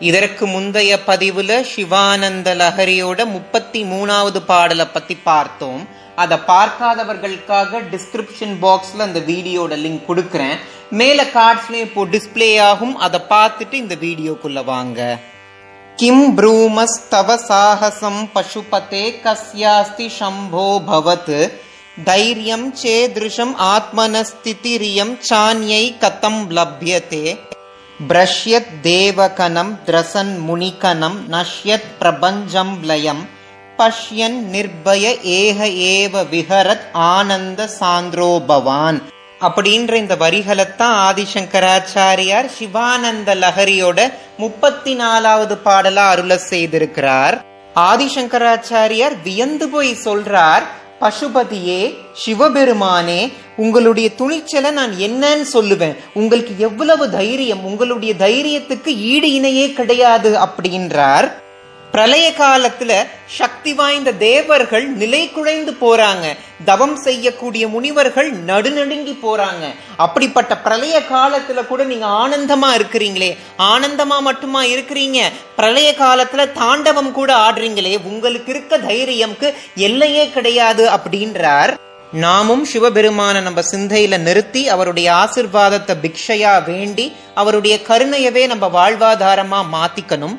இதற்கு முந்தைய பதிவுல சிவானந்த லஹரியோட முப்பத்தி மூணாவது பாடலை பத்தி பார்த்தோம். அதை பார்க்காதவர்களுக்காக டிஸ்கிரிப்ஷன் பாக்ஸ்ல அந்த வீடியோட லிங்க் கொடுக்குறேன். மேல கார்ட்ஸ்லயும் இப்போ டிஸ்பிளே ஆகும். அதை பார்த்துட்டு இந்த வீடியோக்குள்ள வாங்க. கிம் ப்ரூமஸ்தவ சாகசம் பசுபதே கஸ்யாஸ்தி சம்போ பவத். தைரியம் சேதிருஷம் ஆத்மனஸ்திதிரியம் சான்யை கதம் லப்யதே. பிரஷ்யத் தேவகனம் திரசன் முனிகனம் நஷ்யத் பிரபஞ்சம் லயம் பஷ்யன் நிர்பய ஏக ஏவ விஹரத் ஆனந்த சாந்திரோபவான் அப்படின்ற இந்த வரிகளைத்தான் ஆதிசங்கராச்சாரியார் சிவானந்த லஹரியோட முப்பத்தி நாலாவது பாடலா அருள செய்திருக்கிறார். ஆதிசங்கராச்சாரியார் வியந்து போய் சொல்றார் பசுபதியே சிவபெருமானே உங்களுடைய துணிச்சலை நான் என்னன்னு சொல்லுவேன். உங்களுக்கு எவ்வளவு தைரியம்? உங்களுடைய தைரியத்துக்கு ஈடு இணையே கிடையாது அப்படின்றார். பிரளய காலத்துல சக்தி வாய்ந்த தேவர்கள் நிலை குழைந்து போறாங்க. தவம் செய்யக்கூடிய முனிவர்கள் நடுநடுங்கி போறாங்க. அப்படிப்பட்ட பிரளய காலத்துல கூட நீங்க ஆனந்தமா இருக்கிறீங்களே. ஆனந்தமா மட்டுமா இருக்கிறீங்க? பிரளய காலத்துல தாண்டவம் கூட ஆடுறீங்களே. உங்களுக்கு இருக்க தைரியம்க்கு எல்லையே கிடையாது அப்படின்றார். நாமும் சிவபெருமான நம்ம சிந்தையில நிறுத்தி அவருடைய ஆசிர்வாதத்தை பிக்ஷையா வேண்டி அவருடைய கருணையவே நம்ம வாழ்வாதாரமா மாத்திக்கணும்.